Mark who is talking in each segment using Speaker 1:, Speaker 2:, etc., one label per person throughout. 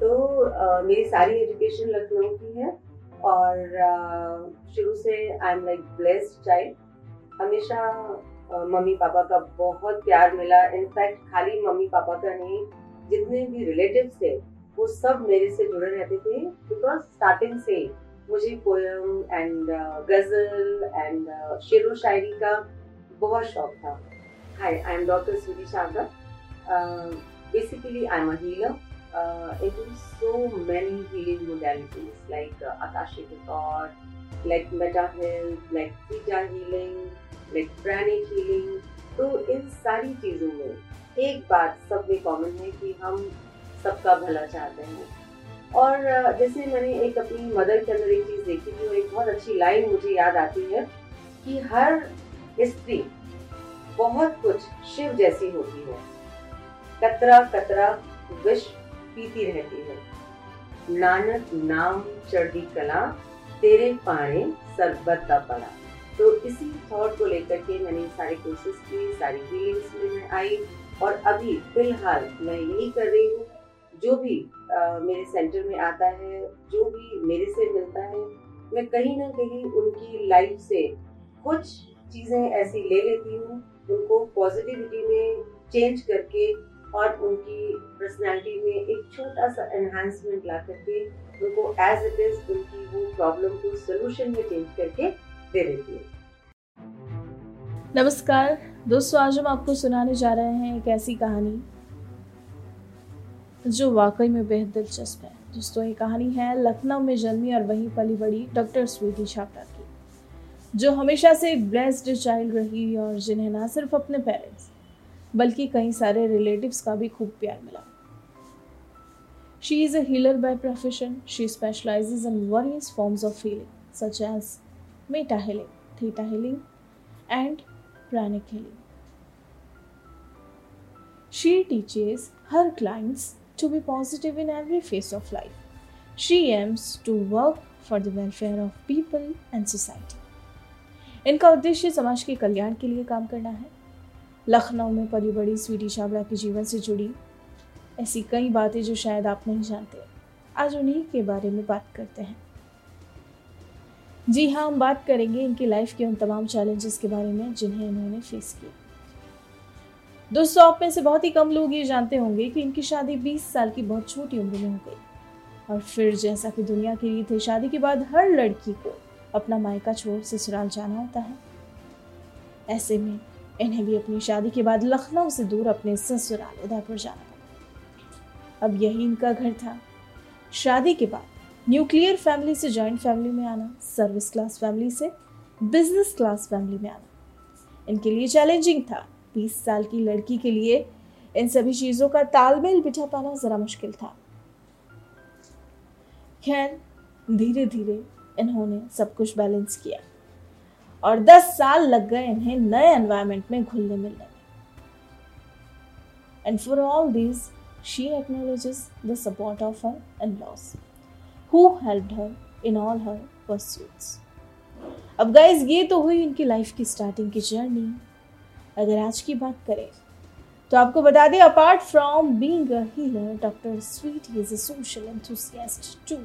Speaker 1: तो uh, मेरी सारी एजुकेशन लखनऊ की है और शुरू से I am like blessed child हमेशा मम्मी पापा का बहुत प्यार मिला। इनफैक्ट खाली मम्मी पापा का नहीं जितने भी रिलेटिव्स थे वो सब मेरे से जुड़े रहते थे बिकॉज़ स्टार्टिंग से मुझे पोयम एंड गज़ल एंड शेर व शायरी का बहुत शौक था। Hi I am doctor Sweety Sharda basically i'm a healer. Uh, into so many healing modalities like uh, akashic record like meta health like theta healing like pranic healing. तो इन सारी चीज़ों में एक बात सब में कॉमन है कि हम सबका भला चाहते हैं। और जैसे मैंने एक अपनी मदर के अंदर एक चीज़ देखी थी और एक बहुत अच्छी लाइन मुझे याद आती है कि हर स्त्री बहुत कुछ शिव जैसी होती है। कतरा कतरा विष पीती रहती है। नानक नाम चढ़ी कला तेरे पाने सरबत का पड़ा। तो इसी थॉट को लेकर के मैंने सारी कोशिश की सारी हीलिंग्स में आई और अभी फ़िलहाल मैं यही कर रही हूँ। जो भी आ, मेरे सेंटर में आता है जो भी मेरे से मिलता है मैं कहीं ना कहीं उनकी लाइफ से कुछ चीज़ें ऐसी ले लेती हूँ उनको पॉजिटिविटी में चेंज करके और उनकी पर्सनैलिटी में एक छोटा सा एनहांसमेंट ला करके उनको एज इट इज़ उनकी वो प्रॉब्लम को सोल्यूशन में चेंज करके दे देती है।
Speaker 2: नमस्कार, दोस्तों, आज हम आपको सुनाने जा रहे हैं एक ऐसी कहानी जो वाकई में बेहद दिलचस्प है। दोस्तों, ये कहानी है लखनऊ में जन्मी और वहीं पली बड़ी डॉक्टर स्वीटी छापरा की, जो हमेशा से एक ब्लेस्ड चाइल्ड रही और जिन्हें ना सिर्फ़ अपने पेरेंट्स बल्कि कई सारे रिलेटिव का भी खूब प्यार मिला। She is a healer by profession she specialize in various forms of feeling such as meta healing theta healing and pranic healing she teaches her clients to be positive in every phase of life she aims to work for the welfare of people and society इनका उद्देश्य समाज के कल्याण के लिए काम करना है। लखनऊ में पली बड़ी स्वीटी छाबड़ा के जीवन से जुड़ी ऐसी कई बातें जो शायद आप नहीं जानते। आज उन्हीं के बारे में बात करते हैं। जी हाँ हम बात करेंगे इनकी लाइफ के उन तमाम चैलेंजेस के बारे में जिन्हें इन्होंने फेस किया दोस्तों, आप में से बहुत ही कम लोग ये जानते होंगे कि इनकी शादी 20 साल की बहुत छोटी उम्र में हो गई। और फिर जैसा कि दुनिया की रीत है शादी के बाद हर लड़की को अपना मायका छोड़ ससुराल जाना होता है। ऐसे में इन्हें भी अपनी शादी के बाद लखनऊ से दूर अपने ससुराल उदयपुर जाना पड़ा। अब यही इनका घर था। शादी के बाद न्यूक्लियर फैमिली से जॉइंट फैमिली में आना, सर्विस क्लास फैमिली से बिज़नेस क्लास फैमिली में आना। इनके लिए चैलेंजिंग था। 20 साल की लड़की के लिए इन सभी चीज़ों का तालमेल बिठा पाना ज़रा मुश्किल था। खैर धीरे धीरे इन्होंने सब कुछ बैलेंस किया। और 10 साल लग गए इन्हें नए एनवायरनमेंट में घुलने मिलने में। And for all this she acknowledges the support of her in laws who helped her in all her pursuits. अब गाइज़ ये तो हुई इनकी लाइफ की स्टार्टिंग की जर्नी अगर आज की बात करें तो आपको बता दें apart from being a healer doctor Sweety is a social enthusiast too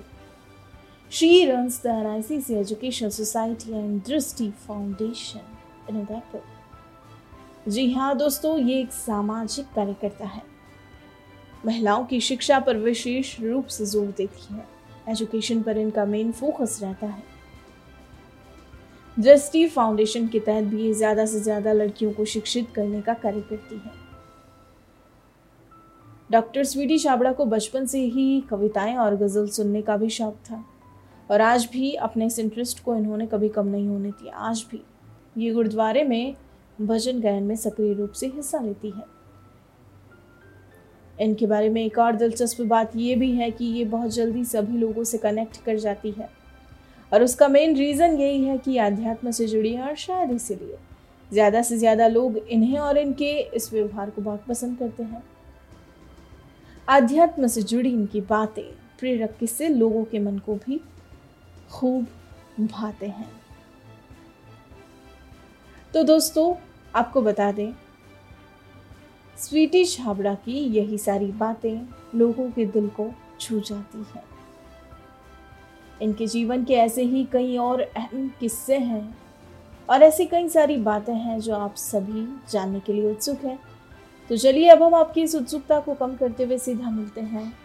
Speaker 2: she runs the NICC education society and Drishti foundation in Udaipur जी हाँ दोस्तों, ये एक सामाजिक कार्यकर्ता है। महिलाओं की शिक्षा पर विशेष रूप से ज़ोर देती है। एजुकेशन पर इनका मेन फोकस रहता है। दृष्टि फाउंडेशन के तहत भी ये ज़्यादा से ज़्यादा लड़कियों को शिक्षित करने का कार्य करती है। डॉक्टर स्वीटी छाबड़ा को बचपन से ही कविताएँ और गज़ल सुनने का भी शौक था। और आज भी अपने इस इंटरेस्ट को इन्होंने कभी कम नहीं होने दिया। आज भी ये गुरुद्वारे में भजन गायन में सक्रिय रूप से हिस्सा लेती है। इनके बारे में एक और दिलचस्प बात ये भी है कि ये बहुत जल्दी सभी लोगों से कनेक्ट कर जाती है। और उसका मेन रीज़न यही है कि आध्यात्म से जुड़ी है और शायद इसीलिए ज़्यादा से ज़्यादा लोग इन्हें और इनके इस व्यवहार को बहुत पसंद करते हैं। आध्यात्म से जुड़ी इनकी बातें प्रेरक किस्से लोगों के मन को भी खूब भाते हैं। तो दोस्तों, आपको बता दें, स्वीटी छाबड़ा की यही सारी बातें लोगों के दिल को छू जाती है। इनके जीवन के ऐसे ही कई और अहम किस्से हैं और ऐसी कई सारी बातें हैं जो आप सभी जानने के लिए उत्सुक हैं। तो चलिए, अब हम आपकी इस उत्सुकता को कम करते हुए सीधा मिलते हैं।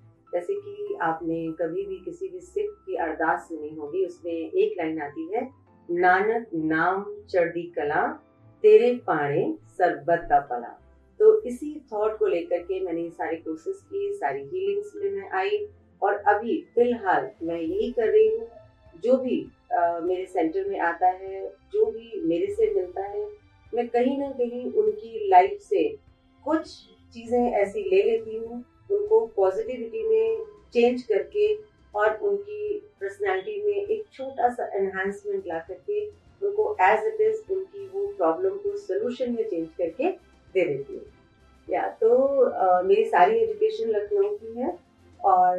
Speaker 1: जैसे कि आपने कभी भी किसी भी सिख की अरदास सुनी होगी उसमें एक लाइन आती है नानक नाम चढ़दी कला तेरे पाणे सरबत का पला तो इसी थॉट को लेकर के मैंने सारी कोशिश की सारी हीलिंग्स में मैं आई और अभी फ़िलहाल मैं यही कर रही हूँ। जो भी आ, मेरे सेंटर में आता है जो भी मेरे से मिलता है मैं कहीं ना कहीं उनकी लाइफ से कुछ चीज़ें ऐसी ले लेती हूँ उनको पॉजिटिविटी में चेंज करके और उनकी पर्सनैलिटी में एक छोटा सा एनहांसमेंट ला करके उनको एज इट इज़ उनकी वो प्रॉब्लम को सोल्यूशन में चेंज करके दे देती हूँ। या तो uh, मेरी सारी एजुकेशन लखनऊ की है और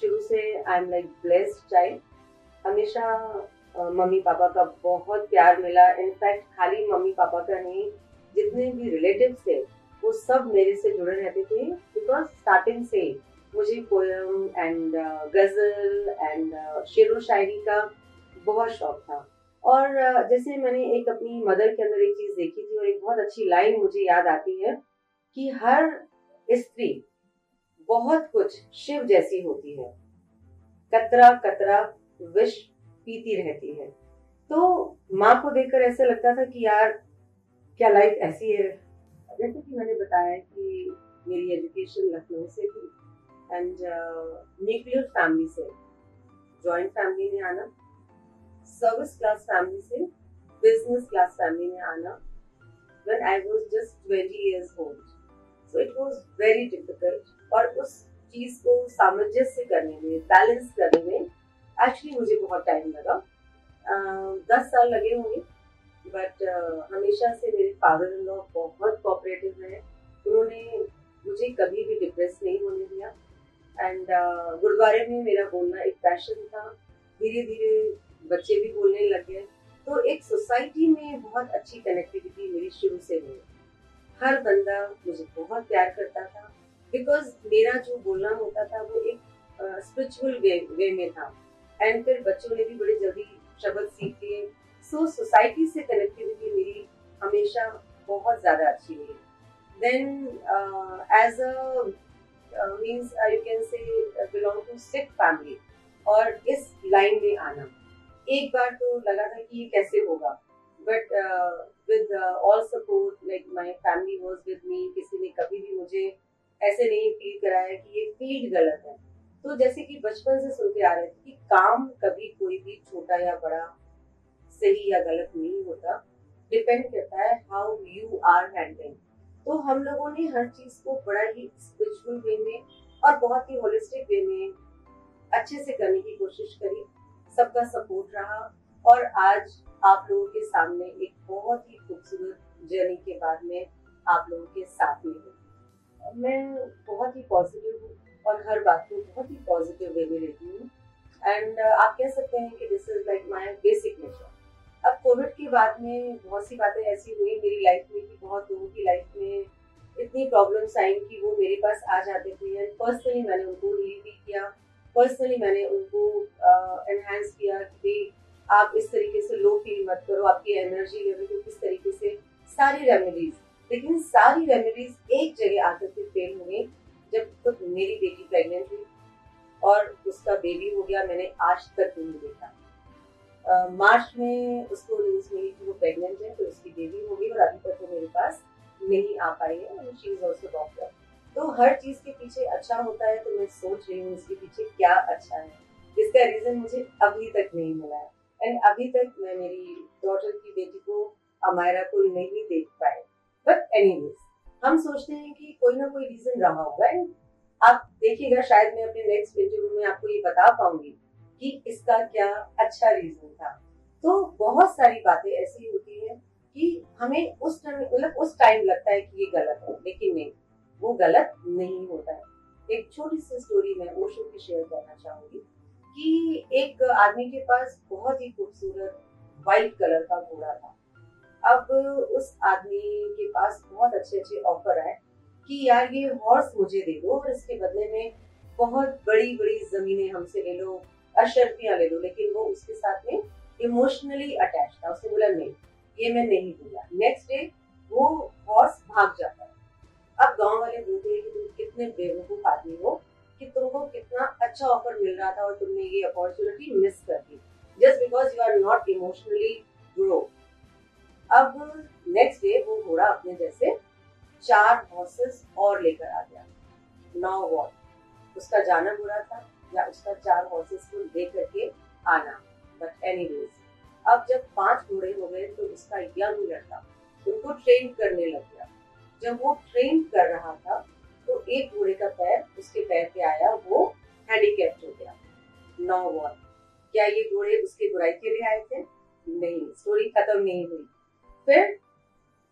Speaker 1: शुरू से I am like blessed child हमेशा मम्मी पापा का बहुत प्यार मिला। इनफैक्ट खाली मम्मी पापा का नहीं जितने भी रिलेटिव्स थे वो सब मेरे से जुड़े रहते थे बिकॉज़ स्टार्टिंग से मुझे पोयम एंड गज़ल एंड शेर व शायरी का बहुत शौक था। और uh, जैसे मैंने एक अपनी मदर के अंदर एक चीज़ देखी थी और एक बहुत अच्छी लाइन मुझे याद आती है कि हर स्त्री बहुत कुछ शिव जैसी होती है। कतरा कतरा विष पीती रहती है। तो माँ को देखकर ऐसे लगता था कि यार क्या लाइफ ऐसी है? जैसे कि मैंने बताया कि मेरी एजुकेशन लखनऊ से थी एंड न्यूक्लियर फैमिली से जॉइंट फैमिली में आना सर्विस क्लास फैमिली से बिज़नेस क्लास फैमिली में आना when I was just 20 years old. So it was very difficult और उस चीज़ को सामंजस्य करने में बैलेंस करने में एक्चुअली मुझे बहुत टाइम लगा दस uh, साल लगे होंगे बट uh, हमेशा से मेरे फादर इन लॉ बहुत कोऑपरेटिव रहे उन्होंने मुझे कभी भी डिप्रेस नहीं होने दिया। एंड uh, गुरुद्वारे में मेरा बोलना एक पैशन था। धीरे धीरे बच्चे भी बोलने लग। गए तो एक सोसाइटी में बहुत अच्छी कनेक्टिविटी मेरी शुरू से हुई। हर बंदा मुझे बहुत प्यार करता था। बिकॉज़ मेरा जो बोलना होता था वो एक स्पिरिचुअल वे वे में था। एंड फिर बच्चों ने भी बड़ी जल्दी शब्द सीख लिए। सो सोसाइटी से कनेक्टिविटी मेरी हमेशा बहुत ज़्यादा अच्छी रही then as a means you can say belong to Sikh family और इस लाइन में आना। एक बार तो लगा था कि ये कैसे होगा। But with all support like my family was with me किसी ने कभी भी मुझे ऐसे नहीं फील कराया कि ये फ़ील्ड गलत है। तो जैसे कि बचपन से सुनते आ रहे थे कि काम कभी कोई भी छोटा या बड़ा सही या गलत नहीं होता। डिपेंड करता है हाउ यू आर हैंडलिंग तो हम लोगों ने हर चीज़ को बड़ा ही स्पिरिचुअल वे में और बहुत ही होलिस्टिक वे में अच्छे से करने की कोशिश करी। सबका सपोर्ट रहा और आज आप लोगों के सामने एक बहुत ही खूबसूरत जर्नी के बाद में आप लोगों के साथ में हूँ। मैं बहुत ही पॉजिटिव हूँ और हर बात को बहुत ही पॉजिटिव वे में लेती हूँ। एंड आप कह सकते हैं कि this is like my basic nature अब कोविड के बाद में बहुत सी बातें ऐसी हुई मेरी लाइफ में कि बहुत लोगों की लाइफ में इतनी प्रॉब्लम्स आई कि वो मेरे पास आ जाते थे। एंड पर्सनली मैंने उनको रील भी किया। पर्सनली मैंने उनको एनहेंस किया कि भाई, आप इस तरीके से लो फील मत करो, आपकी एनर्जी लेवल को किस तरीके से सारी रेमेडीज लेकिन सारी रेमेडीज एक जगह आकर के फेल हुई जब खुद तो मेरी बेटी प्रेग्नेंट हुई और उसका बेबी हो गया, मैंने आज तक नहीं देखा। मार्च में उसको न्यूज़ मिली कि वो प्रेग्नेंट है तो उसकी बेबी हो गई और अभी तक वो मेरे पास नहीं आ पाई है शी इज़ ऑल्सो डॉक्टर तो हर चीज़ के पीछे अच्छा होता है तो मैं सोच रही हूँ इसके पीछे क्या अच्छा है। इसका रीजन मुझे अभी तक नहीं मिला है। एंड अभी तक मैं मेरी डॉटर की बेटी को, अमायरा को नहीं देख पाए बट एनी हम सोचते हैं कि कोई ना कोई रीजन रहा होगा। एंड आप देखिएगा, शायद मैं अपने नेक्स्ट इंटरव्यू में आपको ये बता पाऊँगी। कि इसका क्या अच्छा रीजन था। तो बहुत सारी बातें ऐसी होती हैं कि हमें उस टाइम मतलब उस टाइम लगता है कि ये गलत है, लेकिन नहीं, वो गलत नहीं होता है। एक छोटी सी स्टोरी मैं ओशो की शेयर करना चाहूँगी कि एक आदमी के पास बहुत ही खूबसूरत वाइट कलर का घोड़ा था। अब उस आदमी के पास बहुत अच्छे अच्छे ऑफ़र आए कि यार ये हॉर्स मुझे दे दो और इसके बदले में बहुत बड़ी बड़ी जमीनें हमसे ले लो अशर्फियाँ ले लो लेकिन वो उसके साथ में इमोशनली अटैच था, उसने बोला, नहीं, ये मैं नहीं दूँगा. नेक्स्ट डे वो हॉर्स भाग जाता है। अब गाँव वाले बोलते हैं कि तुम कितने बेवकूफ़ आदमी हो कि तुमको कितना अच्छा ऑफ़र मिल रहा था और तुमने ये अपॉर्चुनिटी मिस कर दी। Just because you are not emotionally grow अब नेक्स्ट डे वो घोड़ा अपने जैसे चार हॉर्सेस और लेकर आ गया। नाउ वॉट उसका जाना बुरा था। या उसका चार हॉर्सेस को लेकर के आना। बट एनी अब जब पाँच घोड़े हो गए तो उसका यंग लड़का उनको ट्रेन करने लग गया। जब वो ट्रेन कर रहा था तो एक घोड़े का पैर उसके पैर पे आया, वो हैंडीकेप्ट हो गया। नो वन क्या ये घोड़े उसकी बुराई के लिए आए थे? नहीं स्टोरी खत्म नहीं हुई। फिर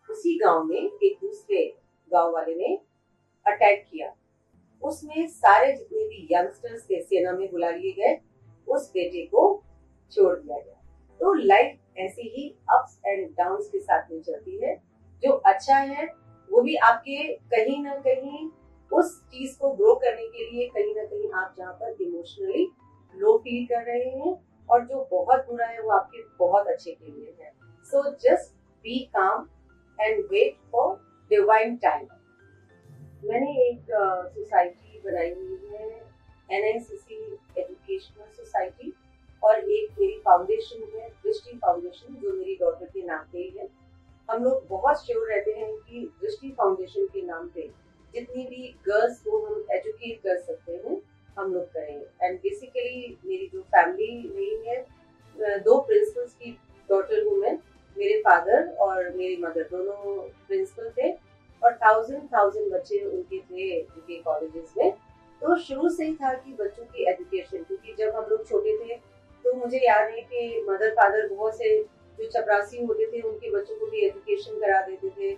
Speaker 1: उसी गाँव में एक दूसरे गाँव वाले ने अटैक किया। उसमें सारे जितने भी यंगस्टर्स थे सेना में बुला लिए गए, उस बेटे को छोड़ दिया गया। तो लाइफ ऐसी ही अप्स एंड डाउन्स के साथ में चलती है। जो अच्छा है, वो भी आपके कहीं ना कहीं उस चीज़ को ग्रो करने के लिए कहीं ना कहीं आप जहाँ पर इमोशनली लो फील कर रहे हैं और जो बहुत बुरा है, वो आपके बहुत अच्छे के लिए है। So just be calm and wait for divine time मैंने एक सोसाइटी बनाई हुई है एनआईसीसी एजुकेशनल सोसाइटी और एक मेरी फाउंडेशन है दृष्टि फाउंडेशन जो मेरी डॉटर के नाम पे है हम लोग बहुत श्योर रहते हैं कि दृष्टि फाउंडेशन के नाम पे जितनी भी गर्ल्स को हम एजुकेट कर सकते हैं, हम लोग करेंगे। एंड बेसिकली मेरी जो फैमिली रही है दो प्रिंसिपल्स की डॉटर हूँ मैं, मेरे फादर और मेरी मदर दोनों प्रिंसिपल थे। और थाउज़ेंड थाउज़ेंड बच्चे उनके थे, उनके कॉलेजेस में। तो शुरू से ही था कि बच्चों की एजुकेशन क्योंकि जब हम लोग छोटे थे तो मुझे याद है कि मदर फादर बहुत से जो चपरासी होते थे, उनके बच्चों को भी एजुकेशन करा देते थे।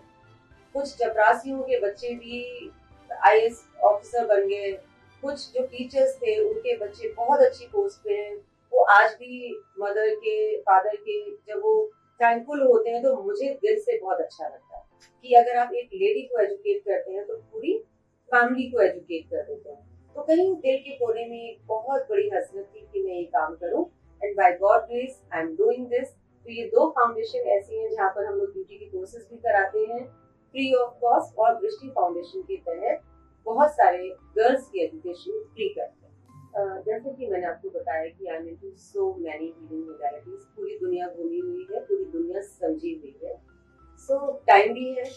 Speaker 1: कुछ चपरासियों के बच्चे भी आई ऑफिसर बन गए। कुछ जो टीचर्स थे, उनके बच्चे बहुत अच्छी पोस्ट पे हैं। वो आज भी मदर के फादर के जब वो थैंकफुल होते हैं तो मुझे दिल से बहुत अच्छा लगता है। कि अगर आप एक लेडी को एजुकेट करते हैं तो पूरी फैमिली को एजुकेट कर देते हैं। तो कहीं दिल के कोने में बहुत बड़ी हसरत थी कि मैं ये काम करूँ। And by God grace I am doing this तो ये दो फाउंडेशन ऐसी हैं जहाँ पर हम लोग ब्यूटी के कोर्सेज भी कराते हैं। फ्री ऑफ़ कॉस्ट और दृष्टि फाउंडेशन के तहत बहुत सारे गर्ल्स की एजुकेशन फ्री करते हैं। जैसे कि मैंने आपको बताया कि I mean so many healing modalities पूरी दुनिया घूमी हुई है, पूरी दुनिया समझी हुई है। सो so, टाइम भी है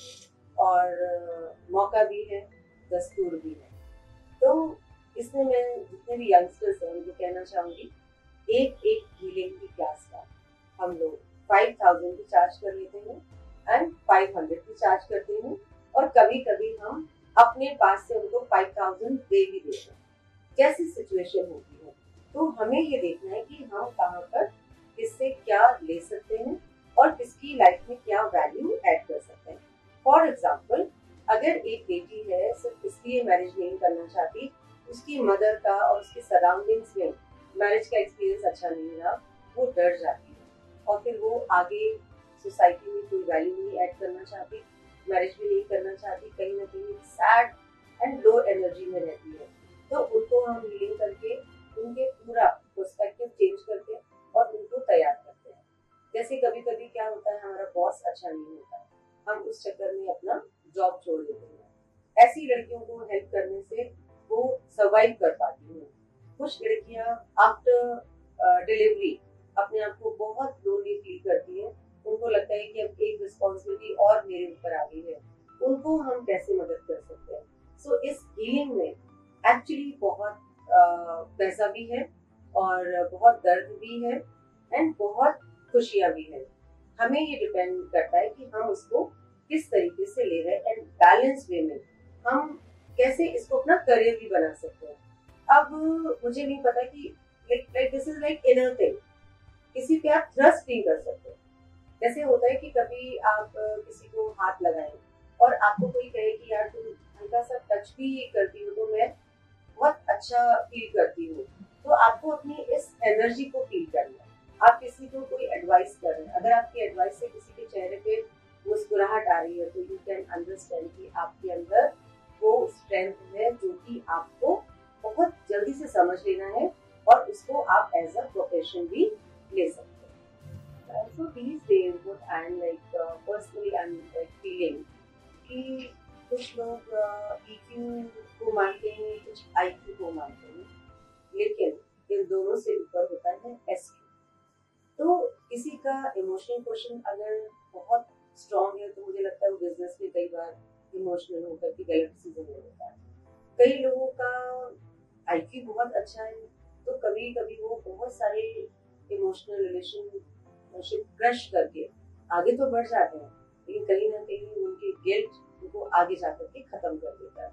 Speaker 1: और मौका भी है दस्तूर भी है। तो इसमें मैं जितने भी यंगस्टर्स हैं उनको कहना चाहूँगी एक एक हीलिंग की क्लास का हम लोग फाइव थाउज़ेंड की चार्ज कर लेते हैं एंड फाइव हंड्रेड की चार्ज करते हैं और कभी कभी हम अपने पास से उनको फाइव थाउज़ेंड दे भी देते हैं। कैसी सिचुएशन होती है? तो हमें ये देखना है कि हम कहाँ पर इससे क्या ले सकते हैं और किसकी लाइफ में क्या वैल्यू ऐड कर सकते हैं? फॉर एग्ज़ाम्पल अगर एक बेटी है, सिर्फ़ इसलिए मैरिज नहीं करना चाहती, उसकी मदर का और उसके सराउंडिंग्स में मैरिज का एक्सपीरियंस अच्छा नहीं रहा, वो डर जाती है। और फिर वो आगे सोसाइटी में कोई वैल्यू नहीं ऐड करना चाहती मैरिज भी नहीं करना चाहती, कहीं ना कहीं सैड एंड लो एनर्जी में रहती है। तो उनको हम हीलिंग करके, उनके पूरा पर्सपेक्टिव चेंज करके और उनको तैयार करते हैं जैसे कभी कभी क्या होता है हमारा बॉस अच्छा नहीं होता हम उस चक्कर में अपना जॉब छोड़ देते हैं। ऐसी लड़कियों को हेल्प करने से वो सर्वाइव कर पाती हैं। कुछ लड़कियाँ आफ्टर डिलीवरी अपने आप को बहुत लोनली फील करती हैं। उनको लगता है कि अब एक रिस्पॉन्सिबिलिटी और मेरे ऊपर आ गई है। उनको हम कैसे मदद कर सकते हैं? सो so, इस हीलिंग में एक्चुअली बहुत पैसा भी है और बहुत दर्द भी है एंड बहुत खुशियाँ भी है। हमें ये डिपेंड करता है कि हम उसको किस तरीके से ले रहे हैं एंड बैलेंस वे में हम कैसे इसको अपना करियर भी बना सकते हैं। अब मुझे नहीं पता कि like this is like inner thing किसी पे आप ट्रस्ट नहीं कर सकते। जैसे होता है कि कभी आप किसी को हाथ लगाएँ और आपको कोई कहे कि यार तुम हल्का सा टच भी करती हो तो मैं बहुत अच्छा फील करती हूँ। तो आपको अपनी इस एनर्जी को फील करना आप किसी को कोई एडवाइस कर रहे हैं अगर आपकी एडवाइस से किसी के चेहरे पे मुस्कुराहट आ रही है तो यू कैन अंडरस्टैंड कि आपके अंदर वो स्ट्रेंथ है जो कि आपको बहुत जल्दी से समझ लेना है और उसको आप एज अ प्रोफेशन भी ले सकते हैं। So these days what I am like personally I am like feeling कि कुछ लोग ईक्यू uh, को मानते हैं कुछ आईक्यू को मानते हैं लेकिन इन दोनों से ऊपर होता है एस तो किसी का इमोशनल क्वेश्चन अगर बहुत स्ट्रॉन्ग है तो मुझे लगता है वो बिज़नेस में कई बार इमोशनल होकर के गलत डिसीज़न ले लेता है। कई लोगों का आईक्यू बहुत अच्छा है तो कभी कभी वो बहुत सारे इमोशनल रिलेशनशिप क्रश करके आगे तो बढ़ जाते हैं, लेकिन कहीं ना कहीं उनके गिल्ट उनको आगे जाकर के खत्म कर देता है।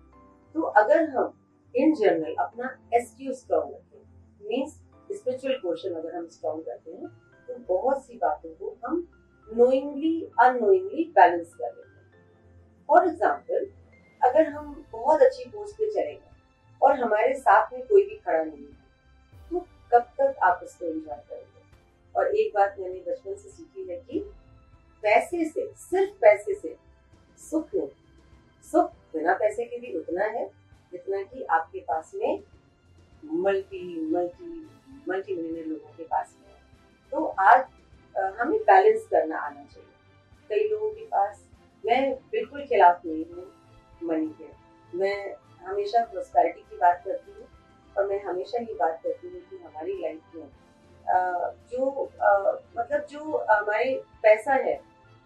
Speaker 1: तो अगर हम इन जनरल अपना एस क्यू स्ट्रॉन्ग रखें मीन्स स्पिरिचुअल क्वेश्चन अगर हम स्ट्रॉन्ग करते हैं तो बहुत सी बातों को हम नोइंगली अनोइंगली बैलेंस कर लेते हैं। फॉर एग्ज़ाम्पल अगर हम बहुत अच्छी पोस्ट पे चले गए और हमारे साथ में कोई भी खड़ा नहीं है तो कब तक आप इसको एंजॉय करेंगे? और एक बात मैंने बचपन से सीखी है कि पैसे से, सिर्फ़ पैसे से सुख नहीं। सुख बिना पैसे के भी उतना है जितना कि आपके पास में मल्टी मल्टी मल्टी मिलियनर लोगों के पास में। तो आज हमें बैलेंस करना आना चाहिए। कई लोगों के पास, मैं बिल्कुल खिलाफ नहीं हूँ मनी के। मैं हमेशा प्रोस्पैरिटी की बात करती हूँ और मैं हमेशा ये बात करती हूँ कि हमारी लाइफ में जो मतलब जो हमारे पैसा है,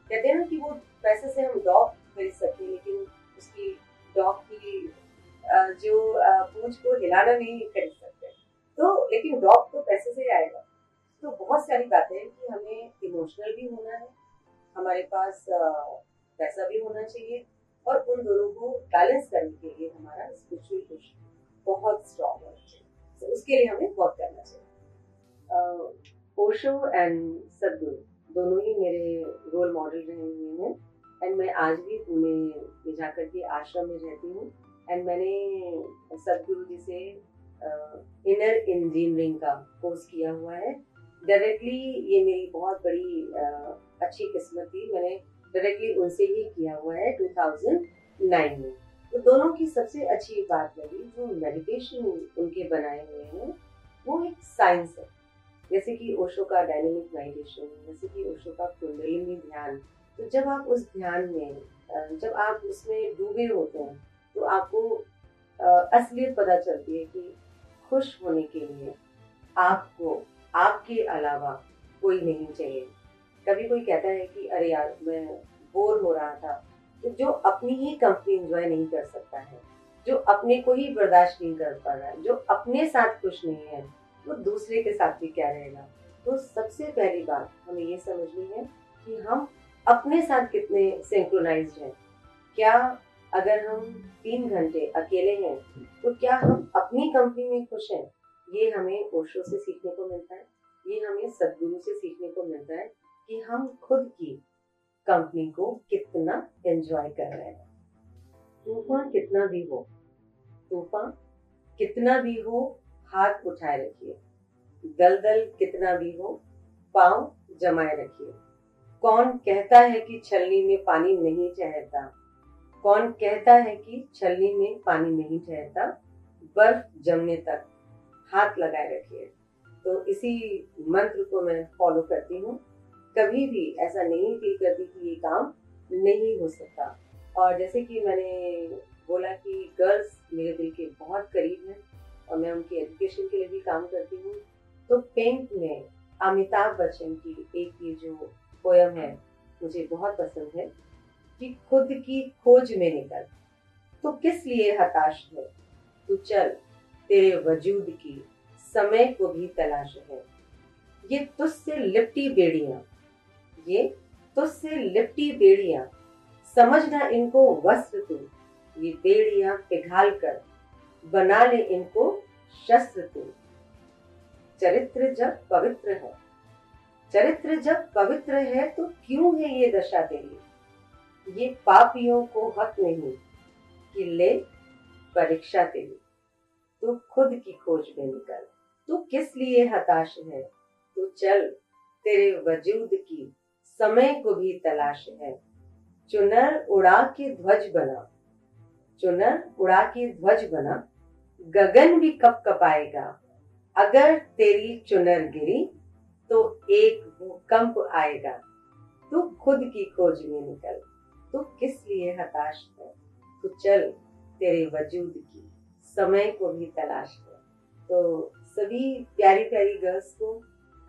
Speaker 1: कहते हैं ना कि वो पैसे से हम डॉग खरीद सकते हैं, लेकिन उसकी डॉग की जो पूंछ को हिलाना नहीं खरीद सकते। तो लेकिन डॉग तो पैसे से आएगा। तो बहुत सारी बातें हैं कि हमें इमोशनल भी होना है, हमारे पास पैसा भी होना चाहिए और उन दोनों को बैलेंस करने के लिए हमारा स्पिरिचुअल पुश बहुत स्ट्रॉन्ग होना चाहिए। तो उसके लिए हमें वर्क करना चाहिए। ओशो एंड सदगुरु दोनों ही मेरे रोल मॉडल रहे हुए हैं एंड मैं आज भी पुणे में जाकर के आश्रम में रहती हूँ एंड मैंने सदगुरु जी से इनर इंजीनियरिंग का कोर्स किया हुआ है। डायरेक्टली ये मेरी बहुत बड़ी uh, अच्छी किस्मत थी। मैंने डायरेक्टली उनसे ही किया हुआ है 2009 में। तो दोनों की सबसे अच्छी बात लगी जो मेडिटेशन उनके बनाए हुए हैं वो एक साइंस है। जैसे कि ओशो का डायनेमिक मेडिटेशन जैसे कि ओशो का कुंडलिनी ध्यान। तो जब आप उस ध्यान में जब आप उसमें डूबे होते हैं तो आपको असलियत पता चलती है कि खुश होने के लिए आपको आपके अलावा कोई नहीं चाहिए। कभी कोई कहता है कि, अरे यार, मैं बोर हो रहा था। तो जो अपनी ही कंपनी इंजॉय नहीं कर सकता है, जो अपने को ही बर्दाश्त नहीं कर पा रहा है, जो अपने साथ खुश नहीं है, वो दूसरे के साथ भी क्या रहेगा? तो सबसे पहली बात हमें ये समझनी है कि हम अपने साथ कितने सिंक्रोनाइज हैं। क्या अगर हम तीन घंटे अकेले हैं तो क्या हम अपनी कंपनी में खुश हैं? ये हमें ओशो से सीखने को मिलता है, ये हमें सदगुरु से सीखने को मिलता है कि हम खुद की कंपनी को कितना एंजॉय कर रहे हैं। तूफ़ान कितना भी हो तूफ़ान कितना भी हो, हाथ उठाए रखिए। दलदल कितना भी हो, पाँव जमाए रखिए। कौन कहता है कि छलनी में पानी नहीं ठहरता? कौन कहता है कि छलनी में पानी नहीं ठहरता? बर्फ़ जमने तक हाथ लगाए रखिए। तो इसी मंत्र को मैं फॉलो करती हूँ। कभी भी ऐसा नहीं फील करती कि ये काम नहीं हो सकता। और जैसे कि मैंने बोला कि गर्ल्स मेरे दिल के बहुत करीब हैं और मैं उनकी एजुकेशन के लिए भी काम करती हूँ। तो पिंक में अमिताभ बच्चन की एक ये जो पोयम है, मुझे बहुत पसंद है कि खुद की खोज में निकल। तो किस लिए हताश है? तू चल तेरे वजूद की समय को भी तलाश है। ये तुझसे लिपटी बेड़ियाँ, ये तुझसे लिपटी बेड़ियाँ। समझना इनको वस्त्र तू, ये बेड़ियाँ पिघाल कर। बना ले इनको शस्त्र तू। चरित्र जब पवित्र है, चरित्र जब पवित्र है तो क्यों है ये दशा तेरी? ये पापियों को हक नहीं कि ले परीक्षा तेरी। तू खुद की खोज में निकल। तू किस लिए हताश है? तू चल, तेरे वजूद की समय को भी तलाश है। चुनर उड़ा के ध्वज बना। चुनर उड़ा के ध्वज बना। गगन भी कप कपाएगा। अगर तेरी चुनर गिरी तो एक भूकंप आएगा। तू खुद की खोज में निकल। तू किस लिए हताश है? तू चल, तेरे वजूद की समय को भी तलाश कर। तो सभी प्यारी प्यारी गर्ल्स को,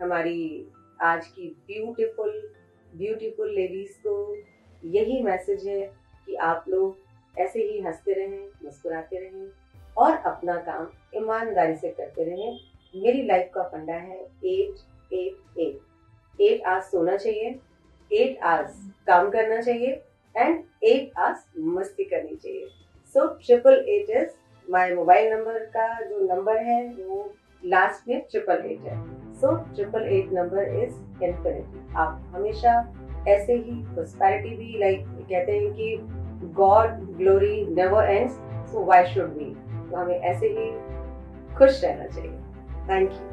Speaker 1: हमारी आज की ब्यूटीफुल ब्यूटीफुल लेडीज़ को यही मैसेज है कि आप लोग ऐसे ही हँसते रहें, मुस्कुराते रहें और अपना काम ईमानदारी से करते रहें। मेरी लाइफ का फंडा है eight eight eight eight hours सोना चाहिए एट आवर्स काम करना चाहिए एंड एट आवर्स मस्ती करनी चाहिए। So triple eight is my mobile number का जो नंबर है, वो लास्ट में ट्रिपल एट है. So triple eight number is infinity आप हमेशा ऐसे ही प्रोस्पैरिटी भी लाइक कहते हैं कि God glory never ends so why should be तो हमें ऐसे ही खुश रहना चाहिए. Thank you